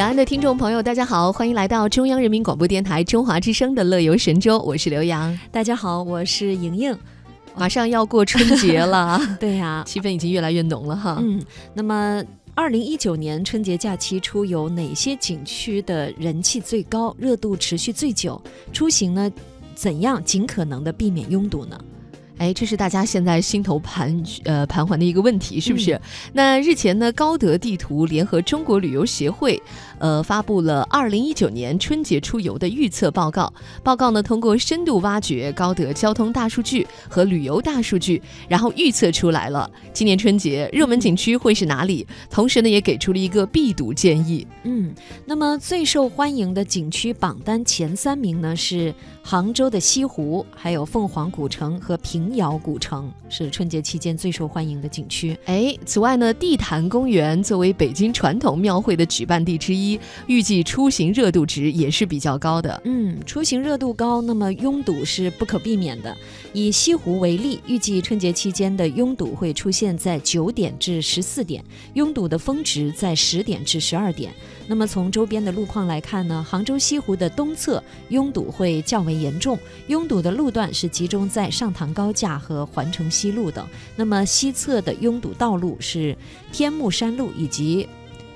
两岸的听众朋友，大家好，欢迎来到中央人民广播电台中华之声的《乐游神州》，我是刘洋。大家好，我是莹莹。马上要过春节了，对呀，气氛已经越来越浓了哈。嗯，那么二零一九年春节假期出游，哪些景区的人气最高、热度持续最久？出行呢，怎样尽可能的避免拥堵呢？哎，这是大家现在心头盘呃盘桓的一个问题，是不是？那日前呢，高德地图联合中国旅游协会，呃，发布了二零一九年春节出游的预测报告。报告呢，通过深度挖掘高德交通大数据和旅游大数据，然后预测出来了今年春节热门景区会是哪里。同时呢，也给出了一个必读建议。嗯，那么最受欢迎的景区榜单前三名呢是杭州的西湖，还有凤凰古城和平。窑古城是春节期间最受欢迎的景区。哎，此外呢，地坛公园作为北京传统庙会的举办地之一，预计出行热度值也是比较高的。嗯，出行热度高，那么拥堵是不可避免的。以西湖为例，预计春节期间的拥堵会出现在九点至十四点，拥堵的峰值在十点至十二点。那么从周边的路况来看呢，杭州西湖的东侧拥堵会较为严重，拥堵的路段是集中在上塘高架和环城西路等。那么西侧的拥堵道路是天目山路以及，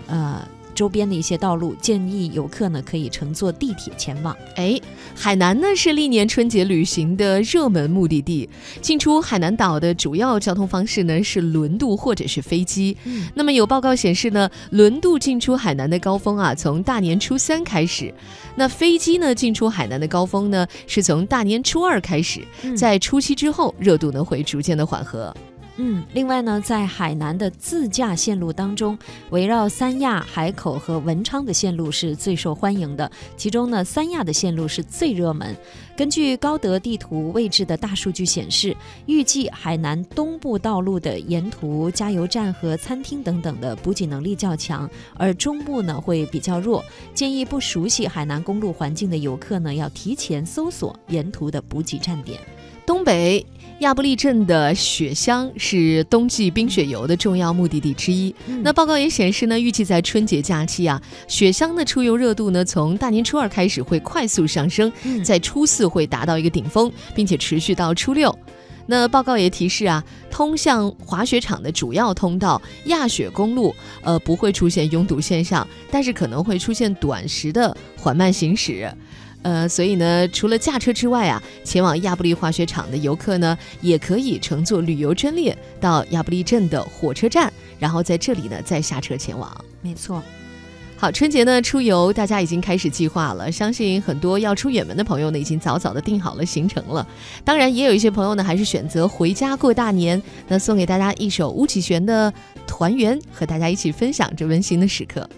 呃。周边的一些道路，建议游客呢可以乘坐地铁前往。哎，海南呢是历年春节旅行的热门目的地，进出海南岛的主要交通方式呢是轮渡或者是飞机。嗯，那么有报告显示呢，轮渡进出海南的高峰啊从大年初三开始，那飞机呢进出海南的高峰呢是从大年初二开始，在初七之后热度呢会逐渐的缓和。嗯，另外呢，在海南的自驾线路当中，围绕三亚、海口和文昌的线路是最受欢迎的。其中呢，三亚的线路是最热门。根据高德地图位置的大数据显示，预计海南东部道路的沿途加油站和餐厅等等的补给能力较强，而中部呢会比较弱。建议不熟悉海南公路环境的游客呢，要提前搜索沿途的补给站点。东北亚布力镇的雪乡是冬季冰雪游的重要目的地之一。那报告也显示呢，预计在春节假期啊，雪乡的出游热度呢，从大年初二开始会快速上升，在初四会达到一个顶峰，并且持续到初六。那报告也提示啊，通向滑雪场的主要通道亚雪公路，呃，不会出现拥堵现象，但是可能会出现短时的缓慢行驶。呃，所以呢，除了驾车之外啊，前往亚布力滑雪场的游客呢，也可以乘坐旅游专列到亚布力镇的火车站，然后在这里呢再下车前往。没错。好，春节呢出游，大家已经开始计划了。相信很多要出远门的朋友呢，已经早早的定好了行程了。当然，也有一些朋友呢，还是选择回家过大年。那送给大家一首巫启贤的《团圆》，和大家一起分享这温馨的时刻。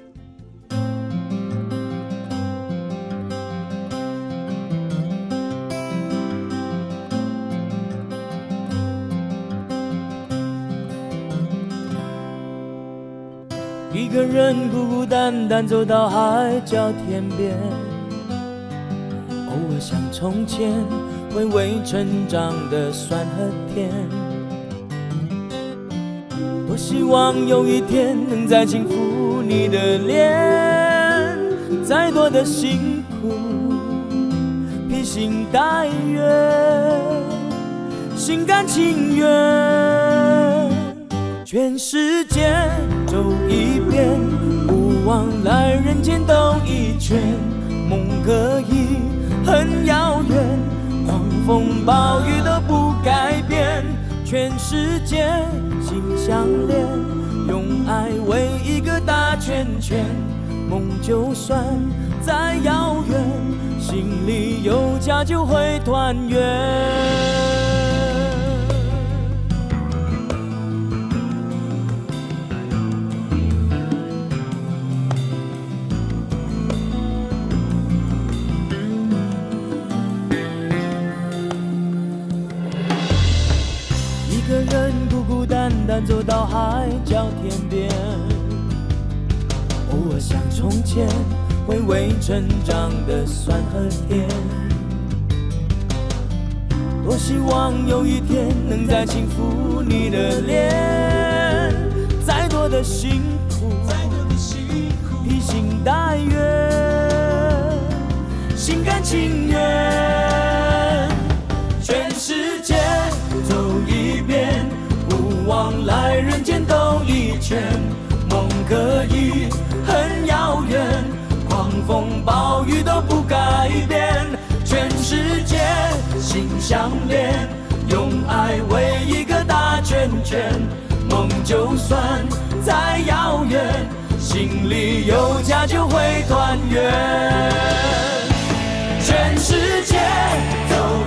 一个人孤孤单单走到海角天边，偶尔想从前回味成长的酸和甜。多希望有一天能再轻抚你的脸，再多的辛苦披星戴月，心甘情愿，全世界。走一遍，不枉来人间兜一圈。梦可以很遥远，狂风暴雨都不改变。全世界心相连，用爱围一个大圈圈。梦就算再遥远，心里有家就会团圆。走到海角天边，偶尔想从前回味成长的酸和甜，多希望有一天能再轻抚你的脸，再多的辛苦，再多的辛苦，披星戴月，心甘情愿。相连，用爱围一个大圈圈，梦就算再遥远，心里有家就会团圆，全世界走